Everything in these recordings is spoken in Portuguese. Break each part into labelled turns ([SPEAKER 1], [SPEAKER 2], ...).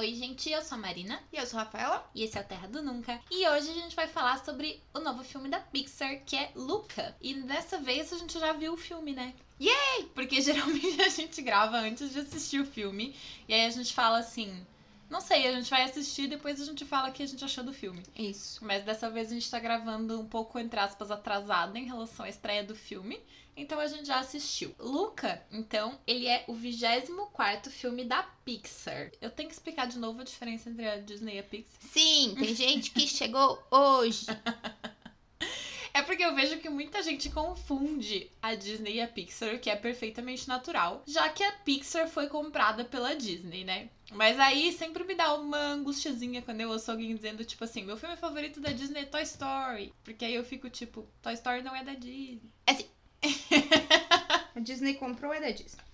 [SPEAKER 1] Oi, gente, eu sou a Marina
[SPEAKER 2] E eu sou a Rafaela.
[SPEAKER 1] e esse é o Terra do Nunca. E hoje a gente vai falar sobre o novo filme da Pixar, que é Luca. E dessa vez a gente já viu o filme, né? Yay! Porque geralmente a gente grava antes de assistir o filme. E aí a gente fala assim. Não sei, a gente vai assistir e depois a gente fala o que a gente achou do filme.
[SPEAKER 2] Isso.
[SPEAKER 1] Mas dessa vez a gente tá gravando um pouco, entre aspas, atrasado em relação à estreia do filme. Então a gente já assistiu. Luca, então, ele é o 24 filme da Pixar. Eu tenho que explicar de novo a diferença entre a Disney e a Pixar.
[SPEAKER 2] Sim, tem gente que chegou hoje.
[SPEAKER 1] É porque eu vejo que muita gente confunde a Disney e a Pixar, o que é perfeitamente natural, já que a Pixar foi comprada pela Disney, né? Mas aí sempre me dá uma angustiazinha quando eu ouço alguém dizendo, tipo assim, meu filme favorito da Disney é Toy Story. Porque aí eu fico tipo, Toy Story não é da Disney.
[SPEAKER 2] A Disney comprou é da Disney.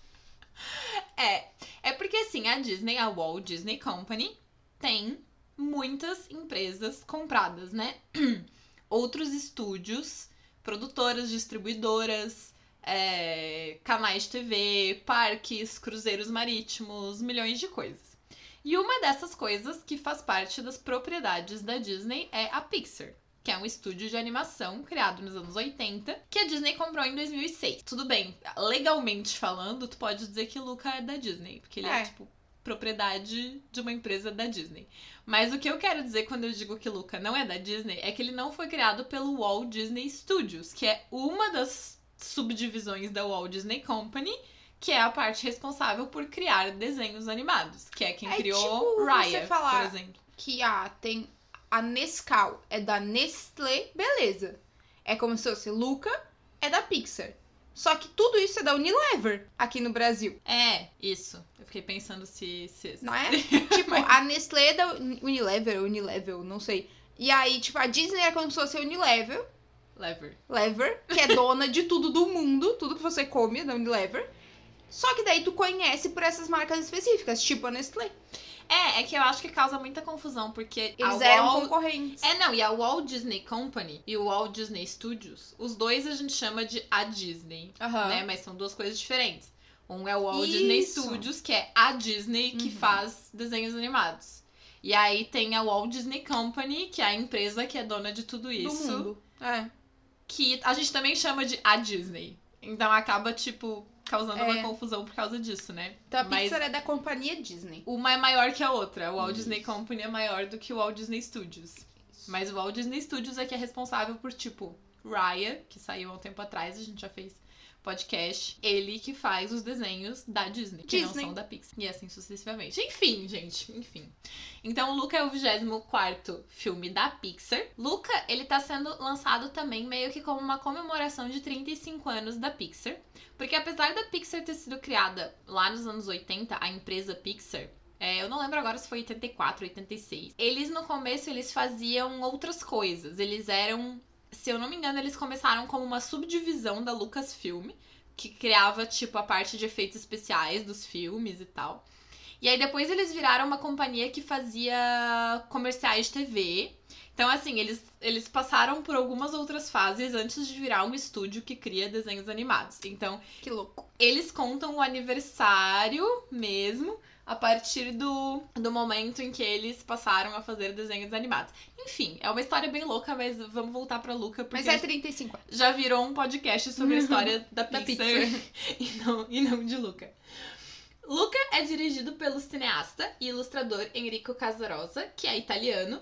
[SPEAKER 1] É, é porque assim, a Disney, a Walt Disney Company, tem muitas empresas compradas, né? Outros estúdios, produtoras, distribuidoras, é, canais de TV, parques, cruzeiros marítimos, milhões de coisas. E uma dessas coisas que faz parte das propriedades da Disney é a Pixar. Que é um estúdio de animação criado nos anos 80, que a Disney comprou em 2006. Tudo bem, legalmente falando, tu pode dizer que Luca é da Disney, porque ele é,
[SPEAKER 2] É.
[SPEAKER 1] tipo, propriedade de uma empresa da Disney. Mas o que eu quero dizer quando eu digo que Luca não é da Disney é que ele não foi criado pelo Walt Disney Studios, que é uma das subdivisões da Walt Disney Company, que é a parte responsável por criar desenhos animados, que é quem
[SPEAKER 2] É
[SPEAKER 1] criou
[SPEAKER 2] tipo você
[SPEAKER 1] Raya,
[SPEAKER 2] falar-
[SPEAKER 1] por exemplo.
[SPEAKER 2] Que ah, tem a Nescau é da Nestlé, beleza. É como se fosse Luca é da Pixar. Só que tudo isso é da Unilever aqui no Brasil,
[SPEAKER 1] É, isso. Eu fiquei pensando se. se...
[SPEAKER 2] não é? tipo, a Nestlé é da Unilever, Unilevel, não sei. E aí, tipo, a Disney é como se fosse a Unilever,
[SPEAKER 1] Lever.
[SPEAKER 2] Lever, que é dona de tudo do mundo, tudo que você come é da Unilever. Só que daí tu conhece por essas marcas específicas, tipo a Nestlé.
[SPEAKER 1] É, é que eu acho que causa muita confusão, porque
[SPEAKER 2] Eles eram
[SPEAKER 1] Walt...
[SPEAKER 2] concorrentes.
[SPEAKER 1] É, não, e a Walt Disney Company e o Walt Disney Studios, os dois a gente chama de a Disney,
[SPEAKER 2] Aham.
[SPEAKER 1] né? Mas são duas coisas diferentes. Um é o Walt Disney
[SPEAKER 2] Isso.
[SPEAKER 1] Studios, que é a Disney que
[SPEAKER 2] Uhum.
[SPEAKER 1] faz desenhos animados. E aí tem a Walt Disney Company, que é a empresa que é dona de tudo
[SPEAKER 2] Do
[SPEAKER 1] isso,
[SPEAKER 2] mundo. É.
[SPEAKER 1] que a gente também chama de a Disney. Então acaba, tipo, causando uma
[SPEAKER 2] É.
[SPEAKER 1] confusão por causa disso, né?
[SPEAKER 2] Então a
[SPEAKER 1] Mas-
[SPEAKER 2] Pixar é da companhia Disney.
[SPEAKER 1] Uma é maior que a outra. O Walt
[SPEAKER 2] Isso.
[SPEAKER 1] Disney Company é maior do que o Walt Disney Studios. Mas o Walt Disney Studios é que é responsável por, tipo, Raya, que saiu há um tempo atrás, a gente já fez podcast. Ele que faz os desenhos da Disney, que
[SPEAKER 2] Disney.
[SPEAKER 1] não são da Pixar. E assim sucessivamente. Enfim, gente, enfim. Então, Luca é o 24 filme da Pixar. Luca, ele tá sendo lançado também meio que como uma comemoração de 35 anos da Pixar. Porque apesar da Pixar ter sido criada lá nos anos 80, a empresa Pixar, é, eu não lembro agora se foi 84, 86. Eles no começo eles faziam outras coisas. Eles eram, se eu não me engano, eles começaram como uma subdivisão da Lucasfilm, que criava tipo a parte de efeitos especiais dos filmes e tal. E aí depois eles viraram uma companhia que fazia comerciais de TV. Então assim, eles eles passaram por algumas outras fases antes de virar um estúdio que cria desenhos animados. Então,
[SPEAKER 2] Que louco.
[SPEAKER 1] eles contam o aniversário mesmo a partir do, do momento em que eles passaram a fazer desenhos animados. Enfim, é uma história bem louca, mas vamos voltar pra Luca, porque
[SPEAKER 2] Mas é 35 anos.
[SPEAKER 1] já virou um podcast sobre a história da
[SPEAKER 2] Da
[SPEAKER 1] Pixar,
[SPEAKER 2] Pixar.
[SPEAKER 1] e, não, e não de Luca. Luca é dirigido pelo cineasta e ilustrador Enrico Casarosa, que é italiano,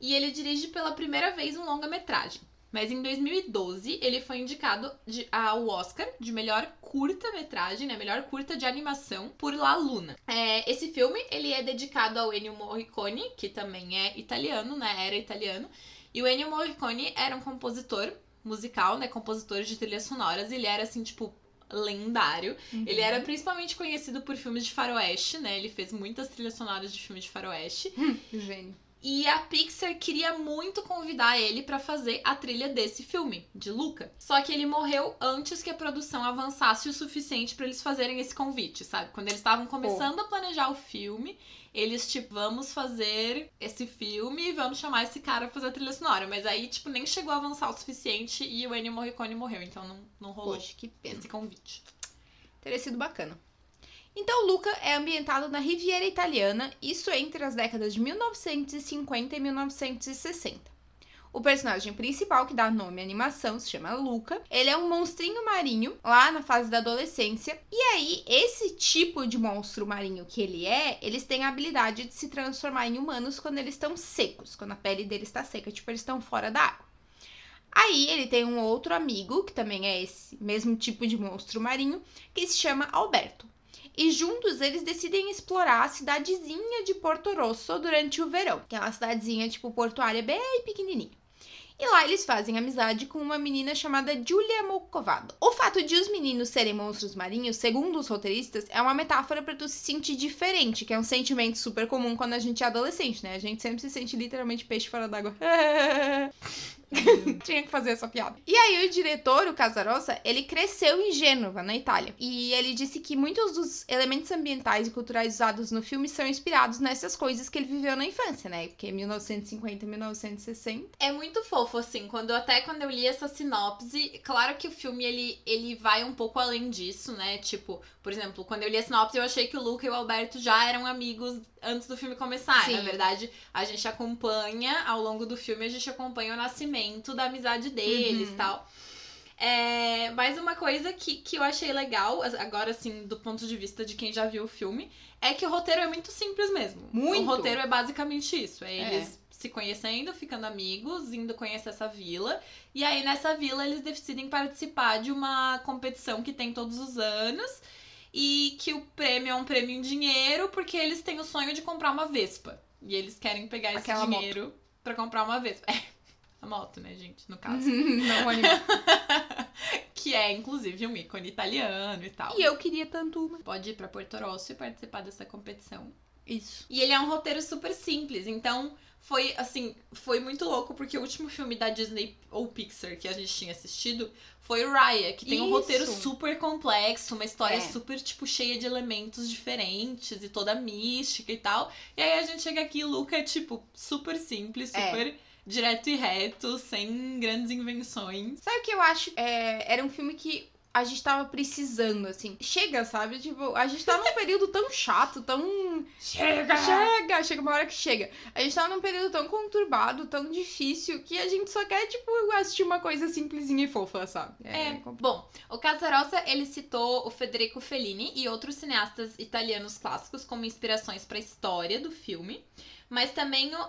[SPEAKER 1] e ele dirige pela primeira vez um longa-metragem. Mas em 2012 ele foi indicado de- ao Oscar de melhor curta-metragem, né? Melhor curta de animação por La Luna. É, esse filme ele é dedicado ao Ennio Morricone, que também é italiano, né? Era italiano. E o Ennio Morricone era um compositor musical, né? Compositor de trilhas sonoras. Ele era assim, tipo, lendário. Ele era principalmente conhecido por filmes de faroeste, né? Ele fez muitas trilhas sonoras de filmes de faroeste.
[SPEAKER 2] Hum, Gênio.
[SPEAKER 1] E a Pixar queria muito convidar ele pra fazer a trilha desse filme, de Luca. Só que ele morreu antes que a produção avançasse o suficiente pra eles fazerem esse convite, sabe? Quando eles estavam começando a planejar o filme, eles, tipo, vamos fazer esse filme e vamos chamar esse cara pra fazer a trilha sonora. Mas aí, tipo, nem chegou a avançar o suficiente e o Ennio Morricone morreu, então não, não rolou
[SPEAKER 2] Poxa, que pena.
[SPEAKER 1] esse convite.
[SPEAKER 2] Teria sido bacana. Então, Luca é ambientado na Riviera Italiana, isso entre as décadas de 1950 e 1960. O personagem principal, que dá nome à animação, se chama Luca. Ele é um monstrinho marinho, lá na fase da adolescência. E aí, esse tipo de monstro marinho que ele é, eles têm a habilidade de se transformar em humanos quando eles estão secos, quando a pele deles está seca, tipo, eles estão fora da água. Aí ele tem um outro amigo, que também é esse mesmo tipo de monstro marinho, que se chama Alberto. E juntos eles decidem explorar a cidadezinha de Porto Rosso durante o verão, que é uma cidadezinha tipo portuária bem pequenininha. E lá eles fazem amizade com uma menina chamada Julia Mokovado. O fato de os meninos serem monstros marinhos, segundo os roteiristas, é uma metáfora para tu se sentir diferente, que é um sentimento super comum quando a gente é adolescente, né? A gente sempre se sente literalmente peixe fora d'água. Tinha que fazer essa piada. E aí, o diretor, o Casarossa, ele cresceu em Gênova, na Itália. E ele disse que muitos dos elementos ambientais e culturais usados no filme são inspirados nessas coisas que ele viveu na infância, né? Porque 1950 e 1960.
[SPEAKER 1] É muito fofo, assim, quando até quando eu li essa sinopse, claro que o filme ele, ele vai um pouco além disso, né? Tipo, por exemplo, quando eu li a sinopse, eu achei que o Luca e o Alberto já eram amigos antes do filme começar. Sim. Na verdade, a gente acompanha, ao longo do filme, a gente acompanha o nascimento da amizade deles e uhum. tal. É, mas uma coisa que, que eu achei legal, agora assim, do ponto de vista de quem já viu o filme, é que o roteiro é muito simples mesmo. Muito. O roteiro é basicamente isso. É eles é. se conhecendo, ficando amigos, indo conhecer essa vila. E aí, nessa vila, eles decidem participar de uma competição que tem todos os anos e que o prêmio é um prêmio em dinheiro porque eles têm o sonho de comprar uma Vespa. E eles querem pegar esse Aquela dinheiro para comprar uma Vespa. É, a moto, né, gente, no caso.
[SPEAKER 2] Não, o animal.
[SPEAKER 1] que é, inclusive, um ícone italiano e tal.
[SPEAKER 2] E eu queria tanto uma.
[SPEAKER 1] Pode ir pra Porto Rosso e participar dessa competição.
[SPEAKER 2] Isso.
[SPEAKER 1] E ele é um roteiro super simples, então foi assim, foi muito louco porque o último filme da Disney ou Pixar que a gente tinha assistido foi o Raya, que tem Isso. um roteiro super complexo, uma história é. super tipo cheia de elementos diferentes e toda mística e tal. E aí a gente chega aqui, Luca é tipo super simples, é. super é. Direto e reto, sem grandes invenções.
[SPEAKER 2] Sabe o que eu acho? É, era um filme que a gente tava precisando, assim. Chega, sabe? Tipo, a gente tá num período tão chato, tão.
[SPEAKER 1] Chega!
[SPEAKER 2] Chega! Chega uma hora que chega. A gente tá num período tão conturbado, tão difícil, que a gente só quer, tipo, assistir uma coisa simplesinha e fofa, sabe?
[SPEAKER 1] É. é. Bom, o Casarossa, ele citou o Federico Fellini e outros cineastas italianos clássicos como inspirações para a história do filme mas também o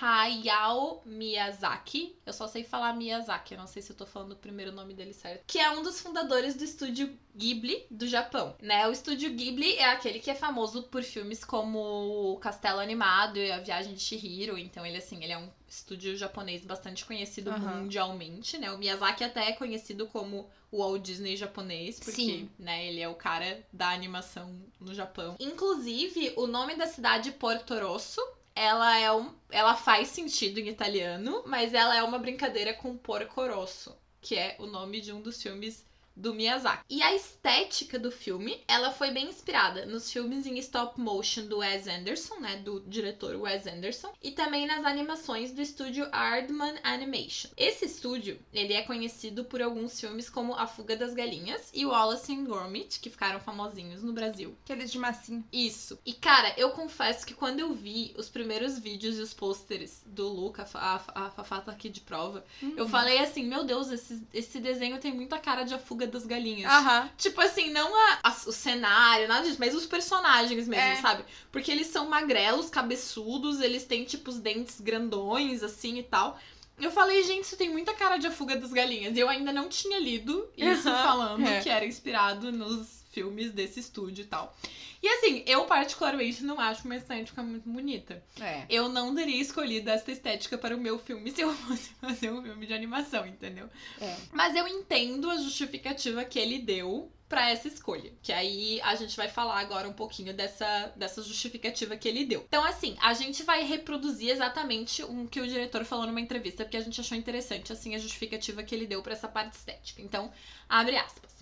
[SPEAKER 1] Hayao Miyazaki. Eu só sei falar Miyazaki, eu não sei se eu tô falando o primeiro nome dele certo. Que é um dos fundadores do estúdio Ghibli do Japão, né? O estúdio Ghibli é aquele que é famoso por filmes como o Castelo Animado e A Viagem de Chihiro, então ele assim, ele é um estúdio japonês bastante conhecido uhum. mundialmente, né? O Miyazaki até é conhecido como o Walt Disney japonês, porque, Sim. né, ele é o cara da animação no Japão. Inclusive, o nome da cidade Porto Rosso ela é um, ela faz sentido em italiano, mas ela é uma brincadeira com Porco Rosso, que é o nome de um dos filmes do Miyazaki. E a estética do filme, ela foi bem inspirada nos filmes em stop motion do Wes Anderson, né, do diretor Wes Anderson, e também nas animações do estúdio Aardman Animation. Esse estúdio, ele é conhecido por alguns filmes como A Fuga das Galinhas e Wallace and Gromit, que ficaram famosinhos no Brasil.
[SPEAKER 2] Aqueles de massinha.
[SPEAKER 1] Isso. E cara, eu confesso que quando eu vi os primeiros vídeos e os pôsteres do Luca, a, a, a Fafá tá aqui de prova, uhum. eu falei assim, meu Deus, esse, esse desenho tem muita cara de A Fuga fuga das galinhas.
[SPEAKER 2] Aham.
[SPEAKER 1] Tipo assim, não a, a, o cenário, nada disso, mas os personagens mesmo, é. sabe? Porque eles são magrelos, cabeçudos, eles têm, tipo, os dentes grandões, assim e tal. Eu falei, gente, isso tem muita cara de A Fuga das Galinhas. E eu ainda não tinha lido isso uhum. falando é. que era inspirado nos filmes desse estúdio e tal. E assim, eu particularmente não acho uma estética muito bonita.
[SPEAKER 2] É.
[SPEAKER 1] Eu não teria escolhido essa estética para o meu filme se eu fosse fazer um filme de animação, entendeu?
[SPEAKER 2] É.
[SPEAKER 1] Mas eu entendo a justificativa que ele deu para essa escolha. Que aí a gente vai falar agora um pouquinho dessa, dessa justificativa que ele deu. Então, assim, a gente vai reproduzir exatamente o que o diretor falou numa entrevista, porque a gente achou interessante, assim, a justificativa que ele deu para essa parte estética. Então, abre aspas.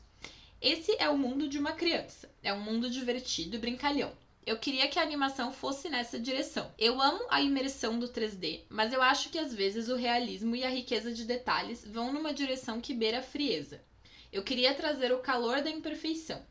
[SPEAKER 1] Esse é o mundo de uma criança. É um mundo divertido e brincalhão. Eu queria que a animação fosse nessa direção. Eu amo a imersão do 3D, mas eu acho que às vezes o realismo e a riqueza de detalhes vão numa direção que beira a frieza. Eu queria trazer o calor da imperfeição.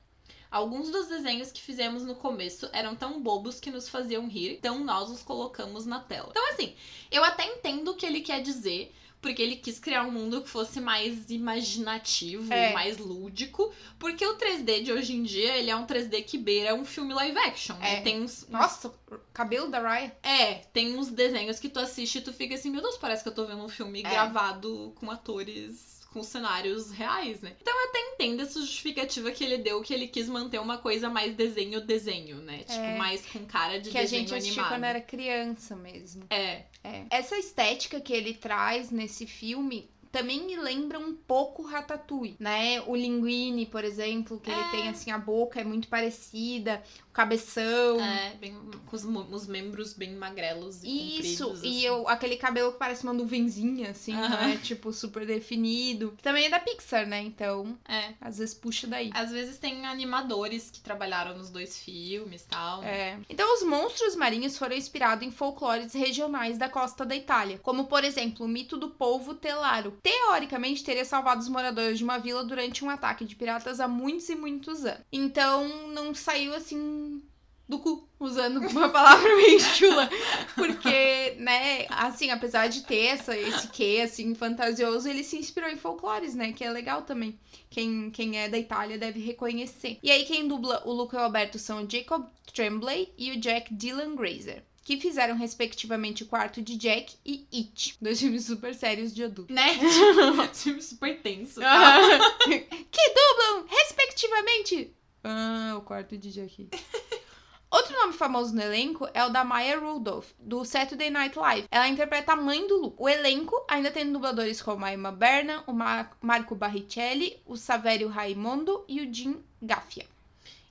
[SPEAKER 1] Alguns dos desenhos que fizemos no começo eram tão bobos que nos faziam rir, então nós os colocamos na tela. Então, assim, eu até entendo o que ele quer dizer, porque ele quis criar um mundo que fosse mais imaginativo,
[SPEAKER 2] É.
[SPEAKER 1] mais lúdico, porque o 3D de hoje em dia, ele é um 3D que beira um filme live action. né?
[SPEAKER 2] É.
[SPEAKER 1] Tem uns,
[SPEAKER 2] Nossa, cabelo da Raya.
[SPEAKER 1] é, tem uns desenhos que tu assiste e tu fica assim, meu Deus, parece que eu tô vendo um filme
[SPEAKER 2] É.
[SPEAKER 1] gravado com atores com cenários reais, né? Então eu até entendo essa justificativa que ele deu, que ele quis manter uma coisa mais desenho-desenho, né? Tipo,
[SPEAKER 2] É.
[SPEAKER 1] mais com cara de
[SPEAKER 2] Que a
[SPEAKER 1] desenho
[SPEAKER 2] gente assistiu
[SPEAKER 1] animado.
[SPEAKER 2] quando era criança mesmo.
[SPEAKER 1] É,
[SPEAKER 2] É. Essa estética que ele traz nesse filme também me lembra um pouco Ratatouille, né? O Linguine, por exemplo, que ele
[SPEAKER 1] É.
[SPEAKER 2] tem assim a boca é muito parecida, o cabeção.
[SPEAKER 1] é, bem, com os, os membros bem magrelos e
[SPEAKER 2] Isso,
[SPEAKER 1] compridos.
[SPEAKER 2] e
[SPEAKER 1] assim.
[SPEAKER 2] eu, aquele cabelo que parece uma nuvenzinha, assim, né? Tipo, super definido. Também é da Pixar, né? Então,
[SPEAKER 1] É.
[SPEAKER 2] às vezes puxa daí.
[SPEAKER 1] Às vezes tem animadores que trabalharam nos dois filmes e tal.
[SPEAKER 2] É. Então, os monstros marinhos foram inspirados em folclores regionais da costa da Itália, como, por exemplo, o mito do polvo telaro. Teoricamente, teria salvado os moradores de uma vila durante um ataque de piratas há muitos e muitos anos. Então, não saiu assim do cu, usando uma palavra meio chula. Porque, né, assim, apesar de ter essa, esse quê, assim, fantasioso, ele se inspirou em folclores, né, que é legal também. Quem, quem é da Itália deve reconhecer. E aí, quem dubla o Luca e o Alberto são o Jacob Tremblay e o Jack Dylan Grazer. Que fizeram, respectivamente, o quarto de Jack e It. Dois filmes super sérios de adulto.
[SPEAKER 1] Né? Filme super tenso.
[SPEAKER 2] que dublam, respectivamente. Ah, o quarto de Jack. Outro nome famoso no elenco é o da Maya Rudolph, do Saturday Night Live. Ela interpreta a mãe do Luke. O elenco ainda tem dubladores como a Emma Berna, o Mar- Marco Barrichelli, o Saverio Raimondo e o Jim Gaffia.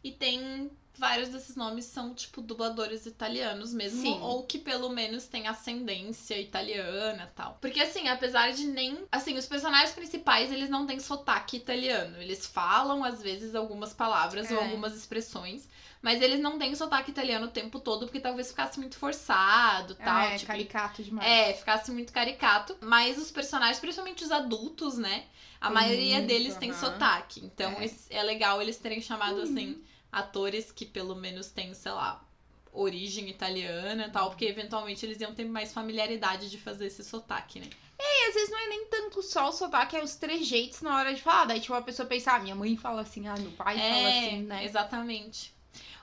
[SPEAKER 1] E tem vários desses nomes são tipo dubladores italianos mesmo,
[SPEAKER 2] Sim.
[SPEAKER 1] ou que pelo menos têm ascendência italiana, e tal. Porque assim, apesar de nem, assim, os personagens principais, eles não têm sotaque italiano. Eles falam às vezes algumas palavras ou
[SPEAKER 2] É.
[SPEAKER 1] algumas expressões, mas eles não têm sotaque italiano o tempo todo porque talvez ficasse muito forçado, tal,
[SPEAKER 2] é,
[SPEAKER 1] tipo,
[SPEAKER 2] caricato demais.
[SPEAKER 1] é, ficasse muito caricato. Mas os personagens, principalmente os adultos, né? A
[SPEAKER 2] Tem
[SPEAKER 1] maioria
[SPEAKER 2] muito,
[SPEAKER 1] deles tem sotaque. Então
[SPEAKER 2] É. Uhum.
[SPEAKER 1] é legal eles terem chamado, assim, atores que pelo menos têm, sei lá, origem italiana e tal. Porque eventualmente eles iam ter mais familiaridade de fazer esse sotaque, né?
[SPEAKER 2] E às vezes não é nem tanto só o sotaque, é os trejeitos na hora de falar. Daí, tipo, a pessoa pensa, ah, minha mãe fala assim, ah, meu pai fala
[SPEAKER 1] é,
[SPEAKER 2] assim, né?
[SPEAKER 1] exatamente.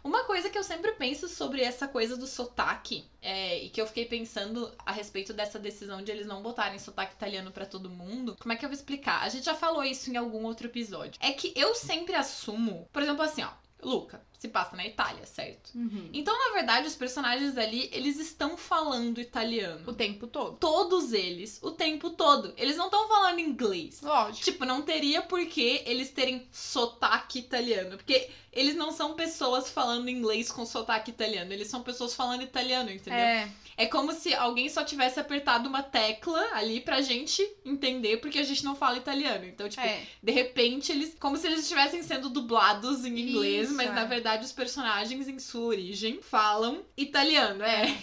[SPEAKER 1] Uma coisa que eu sempre penso sobre essa coisa do sotaque, é, e que eu fiquei pensando a respeito dessa decisão de eles não botarem sotaque italiano pra todo mundo, como é que eu vou explicar? A gente já falou isso em algum outro episódio. É que eu sempre assumo, por exemplo, assim, ó, Luca, se passa na Itália, certo?
[SPEAKER 2] Uhum.
[SPEAKER 1] Então, na verdade, os personagens ali, eles estão falando italiano.
[SPEAKER 2] O tempo todo.
[SPEAKER 1] Todos eles, o tempo todo. Eles não estão falando inglês.
[SPEAKER 2] Lógico.
[SPEAKER 1] Tipo, não teria por que eles terem sotaque italiano. Porque eles não são pessoas falando inglês com sotaque italiano. Eles são pessoas falando italiano, entendeu? É,
[SPEAKER 2] É,
[SPEAKER 1] como se alguém só tivesse apertado uma tecla ali pra gente entender, porque a gente não fala italiano. Então, tipo,
[SPEAKER 2] é.
[SPEAKER 1] de repente, eles. Como se eles estivessem sendo dublados em inglês,
[SPEAKER 2] Isso,
[SPEAKER 1] mas
[SPEAKER 2] é.
[SPEAKER 1] na verdade os personagens, em sua origem, falam italiano. É.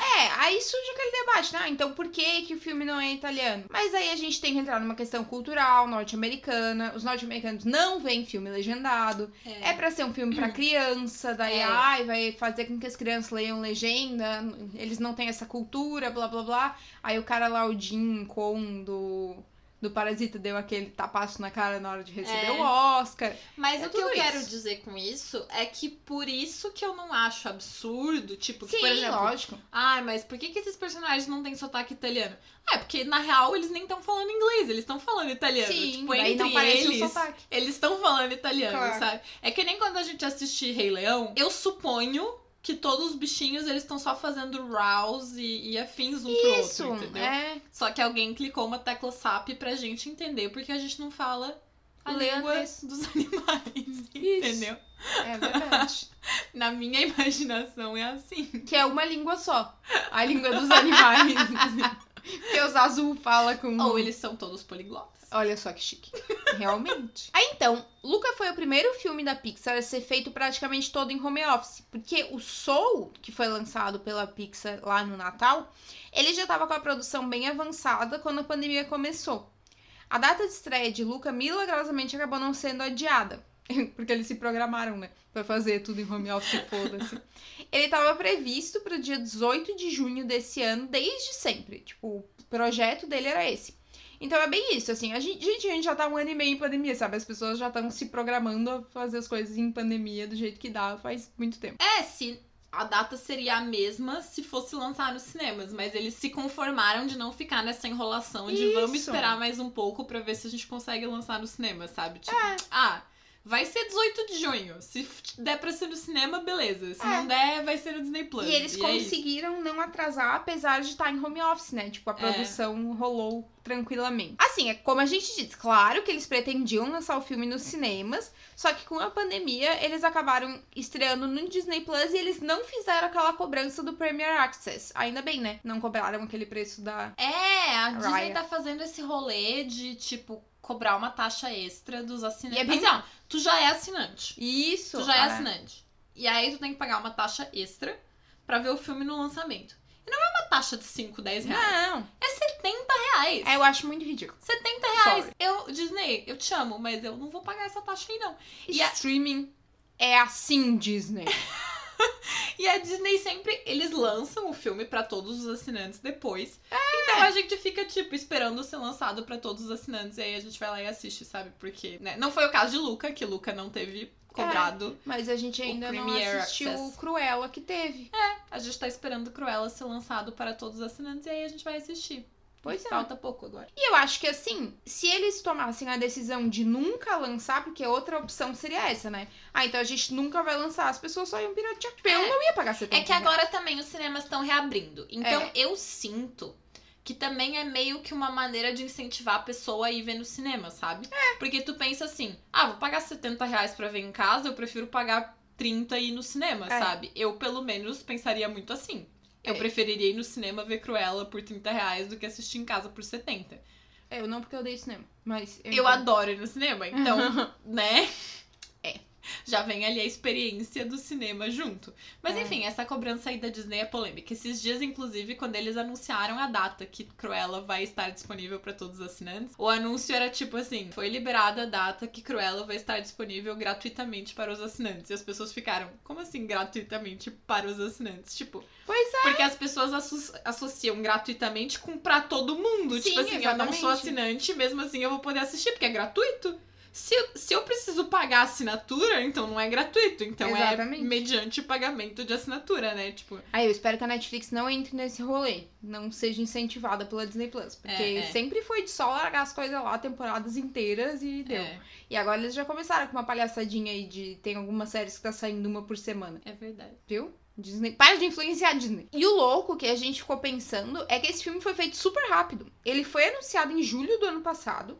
[SPEAKER 2] É, aí surge aquele debate, né? Ah, então por que, que o filme não é italiano? Mas aí a gente tem que entrar numa questão cultural norte-americana. Os norte-americanos não veem filme legendado. É pra ser um filme pra criança, daí,
[SPEAKER 1] É.
[SPEAKER 2] ai, vai fazer com que as crianças leiam legenda, eles não têm essa cultura, blá blá blá. Aí o cara lá, o Jim Con do, do Parasita, deu aquele tapaço na cara na hora de receber
[SPEAKER 1] É.
[SPEAKER 2] o Oscar.
[SPEAKER 1] Mas
[SPEAKER 2] É
[SPEAKER 1] o que eu
[SPEAKER 2] tudo
[SPEAKER 1] quero
[SPEAKER 2] isso.
[SPEAKER 1] dizer com isso é que por isso que eu não acho absurdo, tipo, que,
[SPEAKER 2] Sim,
[SPEAKER 1] por exemplo,
[SPEAKER 2] lógico.
[SPEAKER 1] ai, mas por que, que esses personagens não têm sotaque italiano? Ah, é porque na real eles nem estão falando inglês, eles estão falando italiano.
[SPEAKER 2] Sim,
[SPEAKER 1] tipo, entre
[SPEAKER 2] não parece
[SPEAKER 1] eles,
[SPEAKER 2] um sotaque.
[SPEAKER 1] eles estão falando italiano,
[SPEAKER 2] Claro.
[SPEAKER 1] sabe? É que nem quando a gente assiste Rei Leão, eu suponho que todos os bichinhos eles estão só fazendo rouse e, e afins um
[SPEAKER 2] Isso,
[SPEAKER 1] pro outro, entendeu?
[SPEAKER 2] é.
[SPEAKER 1] Só que alguém clicou uma tecla SAP pra gente entender porque a gente não fala a língua dos animais, entendeu?
[SPEAKER 2] É verdade.
[SPEAKER 1] Na minha imaginação é assim.
[SPEAKER 2] que é uma língua só. A língua dos animais. que os azul fala com.
[SPEAKER 1] Ou eles são todos poliglotas.
[SPEAKER 2] Olha só que chique. Realmente. Aí então, Luca foi o primeiro filme da Pixar a ser feito praticamente todo em home office. Porque o Soul, que foi lançado pela Pixar lá no Natal, ele já estava com a produção bem avançada quando a pandemia começou. A data de estreia de Luca milagrosamente acabou não sendo adiada. Porque eles se programaram, né? Pra fazer tudo em home office, foda-se. Ele tava previsto pro dia 18 de junho desse ano, desde sempre. Tipo, o projeto dele era esse. Então é bem isso, assim. A gente, gente, a gente já tá um ano e meio em pandemia, sabe? As pessoas já estão se programando a fazer as coisas em pandemia do jeito que dá faz muito tempo.
[SPEAKER 1] É, se a data seria a mesma se fosse lançar nos cinemas, mas eles se conformaram de não ficar nessa enrolação de
[SPEAKER 2] Isso.
[SPEAKER 1] vamos esperar mais um pouco pra ver se a gente consegue lançar no cinema, sabe? Tipo,
[SPEAKER 2] É.
[SPEAKER 1] ah, vai ser 18 de junho. Se der pra ser no cinema, beleza. Se
[SPEAKER 2] É.
[SPEAKER 1] não der, vai ser no Disney Plus.
[SPEAKER 2] E eles
[SPEAKER 1] é isso.
[SPEAKER 2] conseguiram não atrasar, apesar de estar em home office, né? Tipo, a produção rolou tranquilamente. Assim, é como a gente disse, claro que eles pretendiam lançar o filme nos cinemas, só que com a pandemia eles acabaram estreando no Disney Plus e eles não fizeram aquela cobrança do Premier Access. Ainda bem, né? Não cobraram aquele preço da.
[SPEAKER 1] É, a Disney
[SPEAKER 2] Raya.
[SPEAKER 1] tá fazendo esse rolê de, tipo, cobrar uma taxa extra dos assinantes.
[SPEAKER 2] E é bem
[SPEAKER 1] Assim, ó, tu já é assinante.
[SPEAKER 2] Isso!
[SPEAKER 1] Tu já é
[SPEAKER 2] ah,
[SPEAKER 1] assinante. E aí tu tem que pagar uma taxa extra pra ver o filme no lançamento. E não é uma taxa de 5, 10 reais.
[SPEAKER 2] Não,
[SPEAKER 1] É 70 reais.
[SPEAKER 2] é, eu acho muito ridículo.
[SPEAKER 1] 70 reais.
[SPEAKER 2] Sorry.
[SPEAKER 1] Eu, Disney, eu te amo, mas eu não vou pagar essa taxa aí, não. E a-
[SPEAKER 2] Streaming é assim, Disney.
[SPEAKER 1] E a Disney sempre, eles lançam o filme pra todos os assinantes depois.
[SPEAKER 2] É.
[SPEAKER 1] Então a gente fica, tipo, esperando ser lançado pra todos os assinantes. E aí a gente vai lá e assiste, sabe? Porque, né? Não foi o caso de Luca, que Luca não teve cobrado.
[SPEAKER 2] Mas a gente ainda não assistiu o
[SPEAKER 1] Access.
[SPEAKER 2] Cruella que teve.
[SPEAKER 1] A gente tá esperando Cruella ser lançado para todos os assinantes. E aí a gente vai assistir.
[SPEAKER 2] Pois é.
[SPEAKER 1] Falta pouco agora.
[SPEAKER 2] E eu acho que assim, se eles tomassem a decisão de nunca lançar, porque outra opção seria essa, né? Ah, então a gente nunca vai lançar, as pessoas só iam piratear. Tipo, eu
[SPEAKER 1] É.
[SPEAKER 2] não ia pagar 70
[SPEAKER 1] É que agora também os cinemas estão reabrindo. Então
[SPEAKER 2] É.
[SPEAKER 1] eu sinto que também é meio que uma maneira de incentivar a pessoa a ir ver no cinema, sabe?
[SPEAKER 2] É.
[SPEAKER 1] Porque tu pensa assim, ah, vou pagar 70 reais pra ver em casa, eu prefiro pagar 30 e ir no cinema,
[SPEAKER 2] É.
[SPEAKER 1] sabe? Eu, pelo menos, pensaria muito assim. Eu
[SPEAKER 2] É.
[SPEAKER 1] preferiria ir no cinema ver Cruella por 30 reais do que assistir em casa por 70.
[SPEAKER 2] É, Eu não porque eu odeio cinema, mas...
[SPEAKER 1] Eu
[SPEAKER 2] entendo.
[SPEAKER 1] adoro ir no cinema, então, né? Já vem ali a experiência do cinema junto. Mas
[SPEAKER 2] É.
[SPEAKER 1] enfim, essa cobrança aí da Disney é polêmica. Esses dias, inclusive, quando eles anunciaram a data que Cruella vai estar disponível para todos os assinantes, o anúncio era tipo assim: foi liberada a data que Cruella vai estar disponível gratuitamente para os assinantes. E as pessoas ficaram, como assim gratuitamente para os assinantes? Tipo,
[SPEAKER 2] Pois é.
[SPEAKER 1] porque as pessoas asso- associam gratuitamente com pra todo mundo.
[SPEAKER 2] Sim,
[SPEAKER 1] tipo assim, eu não sou
[SPEAKER 2] exatamente.
[SPEAKER 1] assinante, mesmo assim eu vou poder assistir, porque é gratuito. Se, eu- se eu preciso pagar a assinatura, então não é gratuito. Então
[SPEAKER 2] Exatamente.
[SPEAKER 1] é mediante pagamento de assinatura, né? Tipo,
[SPEAKER 2] Aí eu espero que a Netflix não entre nesse rolê. Não seja incentivada pela Disney Plus. Porque
[SPEAKER 1] É, é.
[SPEAKER 2] sempre foi de só largar as coisas lá, temporadas inteiras e deu.
[SPEAKER 1] é,
[SPEAKER 2] E agora eles já começaram com uma palhaçadinha aí de. Tem algumas séries que tá saindo uma por semana.
[SPEAKER 1] é verdade.
[SPEAKER 2] Viu? Disney. Para de influenciar a Disney. E o louco que a gente ficou pensando é que esse filme foi feito super rápido. Ele foi anunciado em julho do ano passado.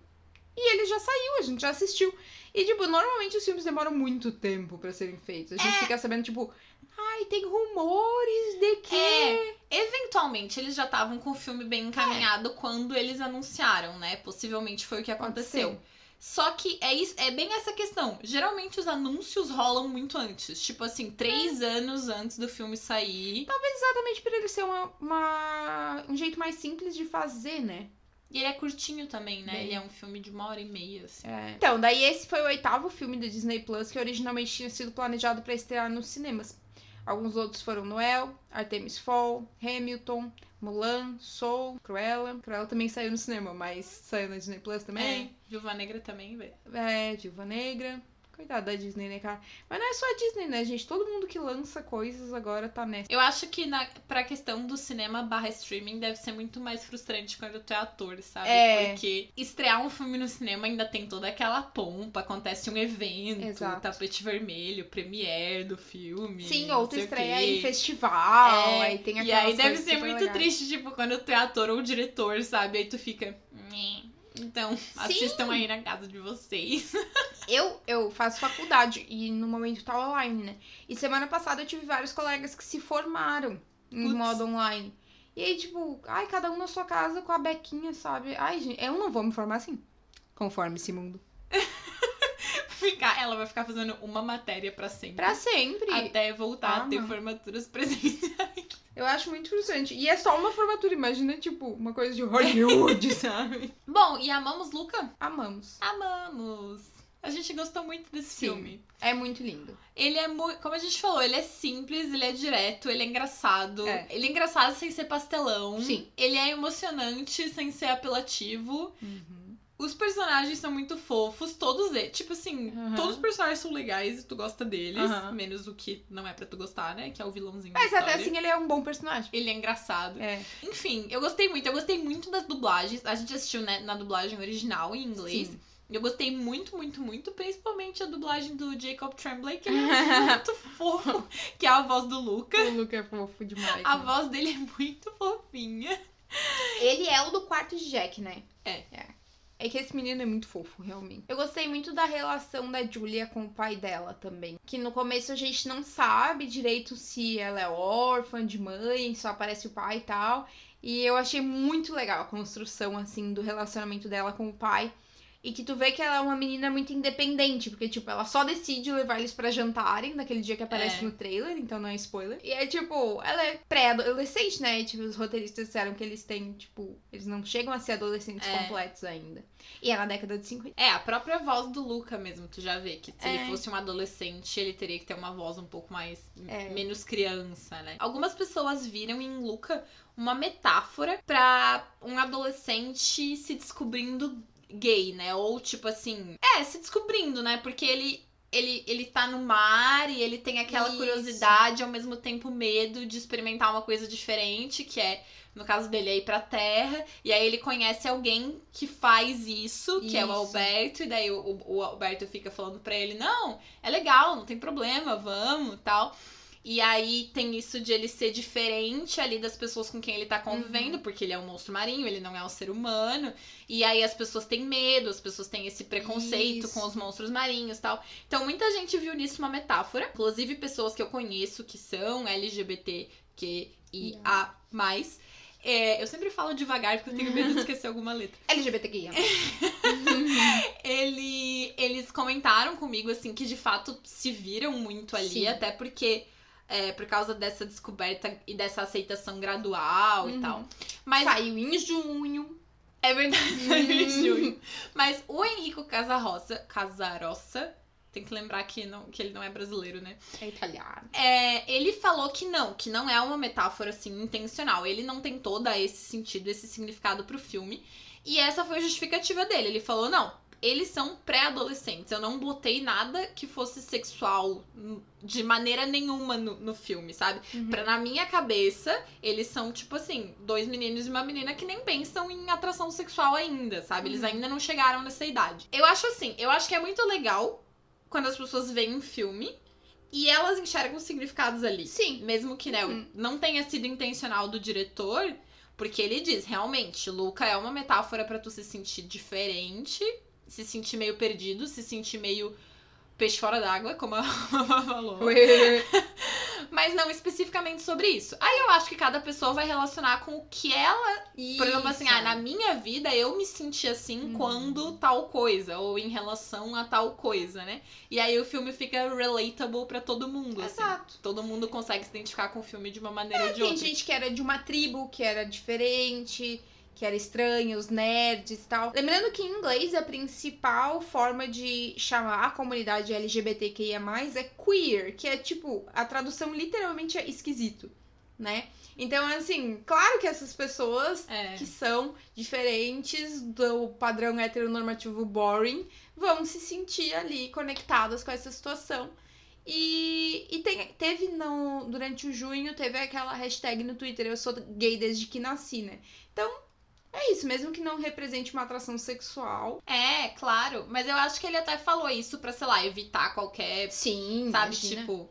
[SPEAKER 2] E ele já saiu, a gente já assistiu. E, tipo, normalmente os filmes demoram muito tempo pra serem feitos. A gente
[SPEAKER 1] É.
[SPEAKER 2] fica sabendo, tipo, ai, tem rumores de que.
[SPEAKER 1] É. Eventualmente, eles já estavam com o filme bem encaminhado quando eles anunciaram, né? Possivelmente foi o que aconteceu. Só que é, isso, é bem essa questão. Geralmente os anúncios rolam muito antes. Tipo assim, três anos antes do filme sair.
[SPEAKER 2] Exatamente por ele ser uma, uma- um jeito mais simples de fazer, né?
[SPEAKER 1] E ele é curtinho também, né?
[SPEAKER 2] Bem.
[SPEAKER 1] Ele é um filme de uma hora e meia, assim.
[SPEAKER 2] Então, daí esse foi o oitavo filme da Disney Plus que originalmente tinha sido planejado pra estrear nos cinemas. Alguns outros foram Noel, Artemis Fall, Hamilton, Mulan, Soul, Cruella. Cruella também saiu no cinema, mas saiu na Disney Plus também.
[SPEAKER 1] É, Viúva Negra também, velho.
[SPEAKER 2] É, Viúva Negra. Coitado da Disney, né, cara? Mas não é só a Disney, né, gente? Todo mundo que lança coisas agora tá nessa.
[SPEAKER 1] Eu acho que na, pra questão do cinema barra streaming deve ser muito mais frustrante quando tu é ator, sabe?
[SPEAKER 2] É.
[SPEAKER 1] Porque estrear um filme no cinema ainda tem toda aquela pompa, acontece um evento,
[SPEAKER 2] Exato.
[SPEAKER 1] tapete vermelho, premiere do filme.
[SPEAKER 2] Sim, outra estreia em festival,
[SPEAKER 1] É,
[SPEAKER 2] aí tem
[SPEAKER 1] E aí deve ser muito
[SPEAKER 2] legais.
[SPEAKER 1] triste, tipo, quando tu é ator ou diretor, sabe? Aí tu fica. Então, assistam aí na casa de vocês.
[SPEAKER 2] Eu, eu faço faculdade e no momento tá online, né? E semana passada eu tive vários colegas que se formaram em modo online. E aí, tipo, ai, cada um na sua casa com a bequinha, sabe? Ai, gente, eu não vou me formar assim. Conforme esse mundo.
[SPEAKER 1] Ficar, ela vai ficar fazendo uma matéria pra sempre.
[SPEAKER 2] Pra sempre.
[SPEAKER 1] Até voltar
[SPEAKER 2] Ah,
[SPEAKER 1] a ter
[SPEAKER 2] não.
[SPEAKER 1] formaturas presenciais.
[SPEAKER 2] Eu acho muito frustrante. E é só uma formatura, imagina, tipo, uma coisa de Hollywood, sabe?
[SPEAKER 1] Bom, e amamos Luca?
[SPEAKER 2] Amamos.
[SPEAKER 1] Amamos. A gente gostou muito desse
[SPEAKER 2] Sim.
[SPEAKER 1] filme.
[SPEAKER 2] É muito lindo.
[SPEAKER 1] Ele é muito. Como a gente falou, ele é simples, ele é direto, ele é engraçado.
[SPEAKER 2] É.
[SPEAKER 1] Ele é engraçado sem ser pastelão.
[SPEAKER 2] Sim.
[SPEAKER 1] Ele é emocionante sem ser apelativo.
[SPEAKER 2] Uhum.
[SPEAKER 1] Os personagens são muito fofos, todos eles. Tipo assim,
[SPEAKER 2] Uhum.
[SPEAKER 1] todos os personagens são legais e tu gosta deles.
[SPEAKER 2] Uhum.
[SPEAKER 1] Menos o que não é pra tu gostar, né? Que é o vilãozinho.
[SPEAKER 2] Mas
[SPEAKER 1] da
[SPEAKER 2] até assim ele é um bom personagem.
[SPEAKER 1] Ele é engraçado.
[SPEAKER 2] É.
[SPEAKER 1] Enfim, eu gostei muito. Eu gostei muito das dublagens. A gente assistiu né, na dublagem original em inglês.
[SPEAKER 2] Sim.
[SPEAKER 1] Eu gostei muito, muito, muito, principalmente a dublagem do Jacob Tremblay, que ele é muito fofo, que é a voz do Luca.
[SPEAKER 2] O Luca é fofo demais.
[SPEAKER 1] A
[SPEAKER 2] né?
[SPEAKER 1] voz dele é muito fofinha.
[SPEAKER 2] Ele é o do quarto de Jack, né?
[SPEAKER 1] É.
[SPEAKER 2] É que esse menino é muito fofo, realmente. Eu gostei muito da relação da Julia com o pai dela também. Que no começo a gente não sabe direito se ela é órfã de mãe, só aparece o pai e tal. E eu achei muito legal a construção, assim, do relacionamento dela com o pai. E que tu vê que ela é uma menina muito independente, porque, tipo, ela só decide levar eles pra jantarem naquele dia que aparece
[SPEAKER 1] É.
[SPEAKER 2] no trailer, então não é spoiler. E é, tipo, ela é pré-adolescente, né? E, tipo, os roteiristas disseram que eles têm, tipo, eles não chegam a ser adolescentes
[SPEAKER 1] É.
[SPEAKER 2] completos ainda. E é na década de 50.
[SPEAKER 1] É, a própria voz do Luca mesmo, tu já vê que se
[SPEAKER 2] É.
[SPEAKER 1] ele fosse um adolescente, ele teria que ter uma voz um pouco mais.
[SPEAKER 2] É.
[SPEAKER 1] menos criança, né? Algumas pessoas viram em Luca uma metáfora pra um adolescente se descobrindo gay, né? Ou tipo assim. É, se descobrindo, né? Porque ele. Ele, ele tá no mar e ele tem aquela
[SPEAKER 2] Isso.
[SPEAKER 1] curiosidade, ao mesmo tempo medo de experimentar uma coisa diferente, que é, no caso dele, é ir pra terra. E aí ele conhece alguém que faz isso, que é o
[SPEAKER 2] Isso.
[SPEAKER 1] Alberto, e daí o, o- o Alberto fica falando pra ele, não, é legal, não tem problema, vamos, tal. E aí tem isso de ele ser diferente ali das pessoas com quem ele tá convivendo, porque ele é um monstro marinho, ele não é um ser humano. E aí as pessoas têm medo, as pessoas têm esse preconceito
[SPEAKER 2] Isso.
[SPEAKER 1] com os monstros marinhos e tal. Então muita gente viu nisso uma metáfora, inclusive pessoas que eu conheço que são LGBTQIA+. É, eu sempre falo devagar porque eu tenho medo de esquecer alguma letra
[SPEAKER 2] LGBTQIA.
[SPEAKER 1] ele, eles comentaram comigo, assim, que de fato se viram muito ali,
[SPEAKER 2] Sim.
[SPEAKER 1] até porque. É, por causa dessa descoberta e dessa aceitação gradual e
[SPEAKER 2] Uhum.
[SPEAKER 1] tal. Mas
[SPEAKER 2] Saiu em junho.
[SPEAKER 1] é verdade, saiu em
[SPEAKER 2] Hum.
[SPEAKER 1] junho. Mas o Henrico Casarossa, Casarossa, tem que lembrar que, não, que ele não é brasileiro, né?
[SPEAKER 2] É italiano.
[SPEAKER 1] É, ele falou que não, que não é uma metáfora assim intencional. Ele não tentou dar esse sentido, esse significado pro filme. E essa foi a justificativa dele. Ele falou: não, eles são pré-adolescentes. Eu não botei nada que fosse sexual de maneira nenhuma no, no filme, sabe?
[SPEAKER 2] Uhum.
[SPEAKER 1] Pra, na minha cabeça, eles são, tipo assim, dois meninos e uma menina que nem pensam em atração sexual ainda, sabe? Eles
[SPEAKER 2] Uhum.
[SPEAKER 1] ainda não chegaram nessa idade. Eu acho assim, eu acho que é muito legal quando as pessoas veem um filme e elas enxergam significados ali.
[SPEAKER 2] Sim.
[SPEAKER 1] Mesmo que né,
[SPEAKER 2] Uhum.
[SPEAKER 1] não tenha sido intencional do diretor, porque ele diz, realmente, Luca é uma metáfora pra tu se sentir diferente, se sentir meio perdido, se sentir meio peixe fora d'água, como a mamãe falou. Mas não especificamente sobre isso. Aí eu acho que cada pessoa vai relacionar com o que ela. Por exemplo, assim, ah, na minha vida eu me senti assim
[SPEAKER 2] Uhum.
[SPEAKER 1] quando tal coisa, ou em relação a tal coisa, né? E aí o filme fica relatable pra todo mundo, assim.
[SPEAKER 2] Exato.
[SPEAKER 1] Todo mundo consegue se identificar com o filme de uma maneira ou de
[SPEAKER 2] Tem
[SPEAKER 1] outra.
[SPEAKER 2] gente que era de uma tribo, que era diferente, que era estranha, os nerds e tal. Lembrando que em inglês a principal forma de chamar a comunidade LGBTQIA+, é queer, que é tipo, a tradução literalmente é esquisito, né? Então, assim, claro que essas pessoas
[SPEAKER 1] É.
[SPEAKER 2] que são diferentes do padrão heteronormativo boring vão se sentir ali conectadas com essa situação. E, e tem- teve no, durante o junho, teve aquela hashtag no Twitter, eu sou gay desde que nasci, né? Então, é isso, mesmo que não represente uma atração sexual.
[SPEAKER 1] É, claro. Mas eu acho que ele até falou isso pra, sei lá, evitar qualquer.
[SPEAKER 2] Sim,
[SPEAKER 1] Sabe,
[SPEAKER 2] imagina.
[SPEAKER 1] tipo.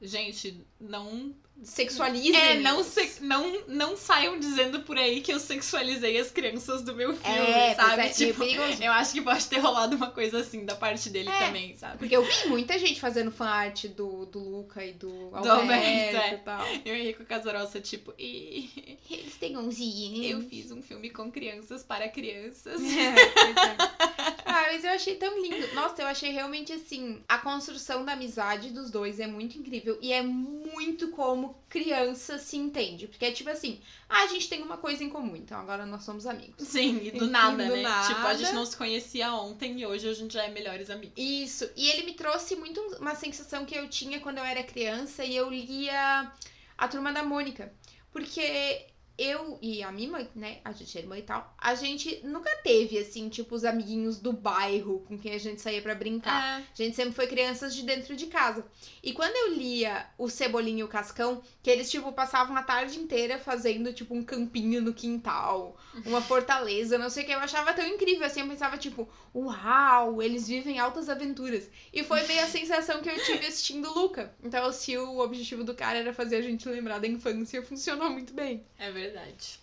[SPEAKER 1] Gente, não
[SPEAKER 2] Sexualizem.
[SPEAKER 1] É, não, se- não, não saiam dizendo por aí que eu sexualizei as crianças do meu filme,
[SPEAKER 2] É,
[SPEAKER 1] sabe?
[SPEAKER 2] é,
[SPEAKER 1] tipo, eu acho que pode ter rolado uma coisa assim da parte dele
[SPEAKER 2] É.
[SPEAKER 1] também, sabe?
[SPEAKER 2] Porque eu vi muita gente fazendo fanart do, do Luca e do Alberto,
[SPEAKER 1] Alberto, é.
[SPEAKER 2] e tal.
[SPEAKER 1] E o Henrico Casarossa, tipo, e
[SPEAKER 2] Eles têm 11 anos.
[SPEAKER 1] eu fiz um filme com crianças para crianças.
[SPEAKER 2] É, é. Ah, mas eu achei tão lindo. Nossa, eu achei realmente assim. A construção da amizade dos dois é muito incrível. E é muito como criança se entende. Porque é tipo assim: ah, a gente tem uma coisa em comum, então agora nós somos amigos.
[SPEAKER 1] Sim, e do
[SPEAKER 2] E
[SPEAKER 1] nada,
[SPEAKER 2] do
[SPEAKER 1] né?
[SPEAKER 2] nada.
[SPEAKER 1] Tipo, a gente não se conhecia ontem e hoje a gente já é melhores amigos.
[SPEAKER 2] Isso. E ele me trouxe muito uma sensação que eu tinha quando eu era criança e eu lia a turma da Mônica. Porque eu e a minha mãe, né? A gente é irmã e tal. A gente nunca teve, assim, tipo, os amiguinhos do bairro com quem a gente saía pra brincar.
[SPEAKER 1] É.
[SPEAKER 2] A gente sempre foi crianças de dentro de casa. E quando eu lia o Cebolinha e o Cascão, que eles, tipo, passavam a tarde inteira fazendo, tipo, um campinho no quintal, uma fortaleza, não sei o que, eu achava tão incrível, assim, eu pensava, tipo, uau, eles vivem altas aventuras. E foi meio a sensação que eu tive assistindo Luca. Então, se o objetivo do cara era fazer a gente lembrar da infância, funcionou muito bem.
[SPEAKER 1] É verdade.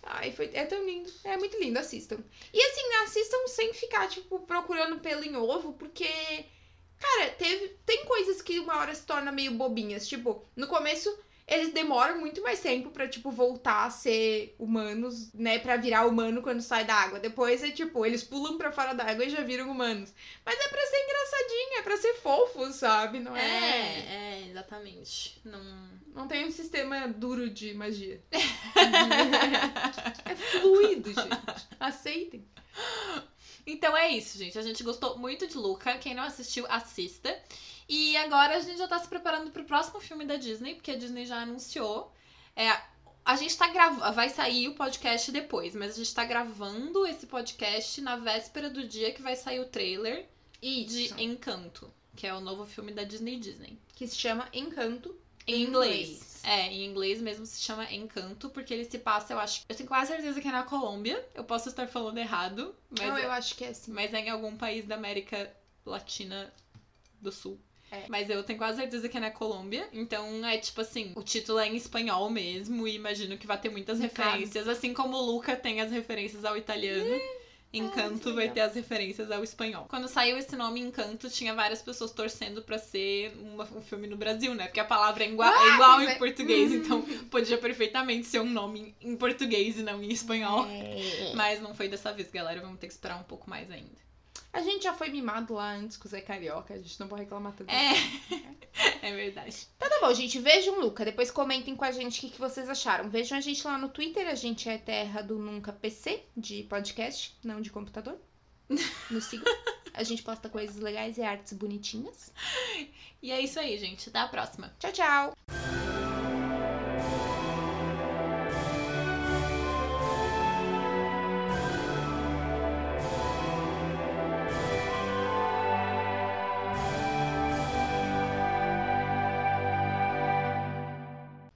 [SPEAKER 2] Ai, foi, é tão lindo. É muito lindo, assistam. E assim, assistam sem ficar, tipo, procurando pelo em ovo, porque. Cara, teve, tem coisas que uma hora se torna meio bobinhas. Tipo, no começo, eles demoram muito mais tempo pra, tipo, voltar a ser humanos, né? Pra virar humano quando sai da água. Depois é tipo, eles pulam pra fora da água e já viram humanos. Mas é pra ser engraçadinho, é pra ser fofo, sabe? Não é.
[SPEAKER 1] É, é, exatamente. Não.
[SPEAKER 2] Não tem um sistema duro de magia. é fluido, gente. Aceitem.
[SPEAKER 1] Então é isso, gente. A gente gostou muito de Luca. Quem não assistiu, assista. E agora a gente já tá se preparando pro próximo filme da Disney, porque a Disney já anunciou. É, a gente tá gravando. Vai sair o podcast depois, mas a gente tá gravando esse podcast na véspera do dia que vai sair o trailer de
[SPEAKER 2] Isso.
[SPEAKER 1] Encanto, que é o novo filme da Disney Disney.
[SPEAKER 2] Que se chama Encanto.
[SPEAKER 1] Em inglês. É, em inglês mesmo se chama Encanto, porque ele se passa, eu acho. Eu tenho quase certeza que é na Colômbia. Eu posso estar falando errado, mas,
[SPEAKER 2] Não, eu acho que é assim.
[SPEAKER 1] mas é em algum país da América Latina do Sul.
[SPEAKER 2] É.
[SPEAKER 1] Mas eu tenho quase certeza que é na Colômbia. Então é tipo assim, o título é em espanhol mesmo, e imagino que vai ter muitas
[SPEAKER 2] Claro.
[SPEAKER 1] referências. Assim como o Luca tem as referências ao italiano. Encanto vai ter as referências ao espanhol. Quando saiu esse nome Encanto, tinha várias pessoas torcendo pra ser uma- um filme no Brasil, né? Porque a palavra é igual, é igual
[SPEAKER 2] pois
[SPEAKER 1] em
[SPEAKER 2] é.
[SPEAKER 1] português, então podia perfeitamente ser um nome em português e não em espanhol.
[SPEAKER 2] É.
[SPEAKER 1] Mas não foi dessa vez, galera. Vamos ter que esperar um pouco mais ainda.
[SPEAKER 2] A gente já foi mimado lá antes com o Zé Carioca, a gente não pode reclamar tanto.
[SPEAKER 1] É, é verdade.
[SPEAKER 2] Então tá bom, gente. Vejam Luca. Depois comentem com a gente o que, que vocês acharam. Vejam a gente lá no Twitter. A gente é Terra do Nunca PC, de podcast, não de computador. Nos sigam. A gente posta coisas legais e artes bonitinhas.
[SPEAKER 1] E é isso aí, gente. Até a próxima.
[SPEAKER 2] Tchau, tchau.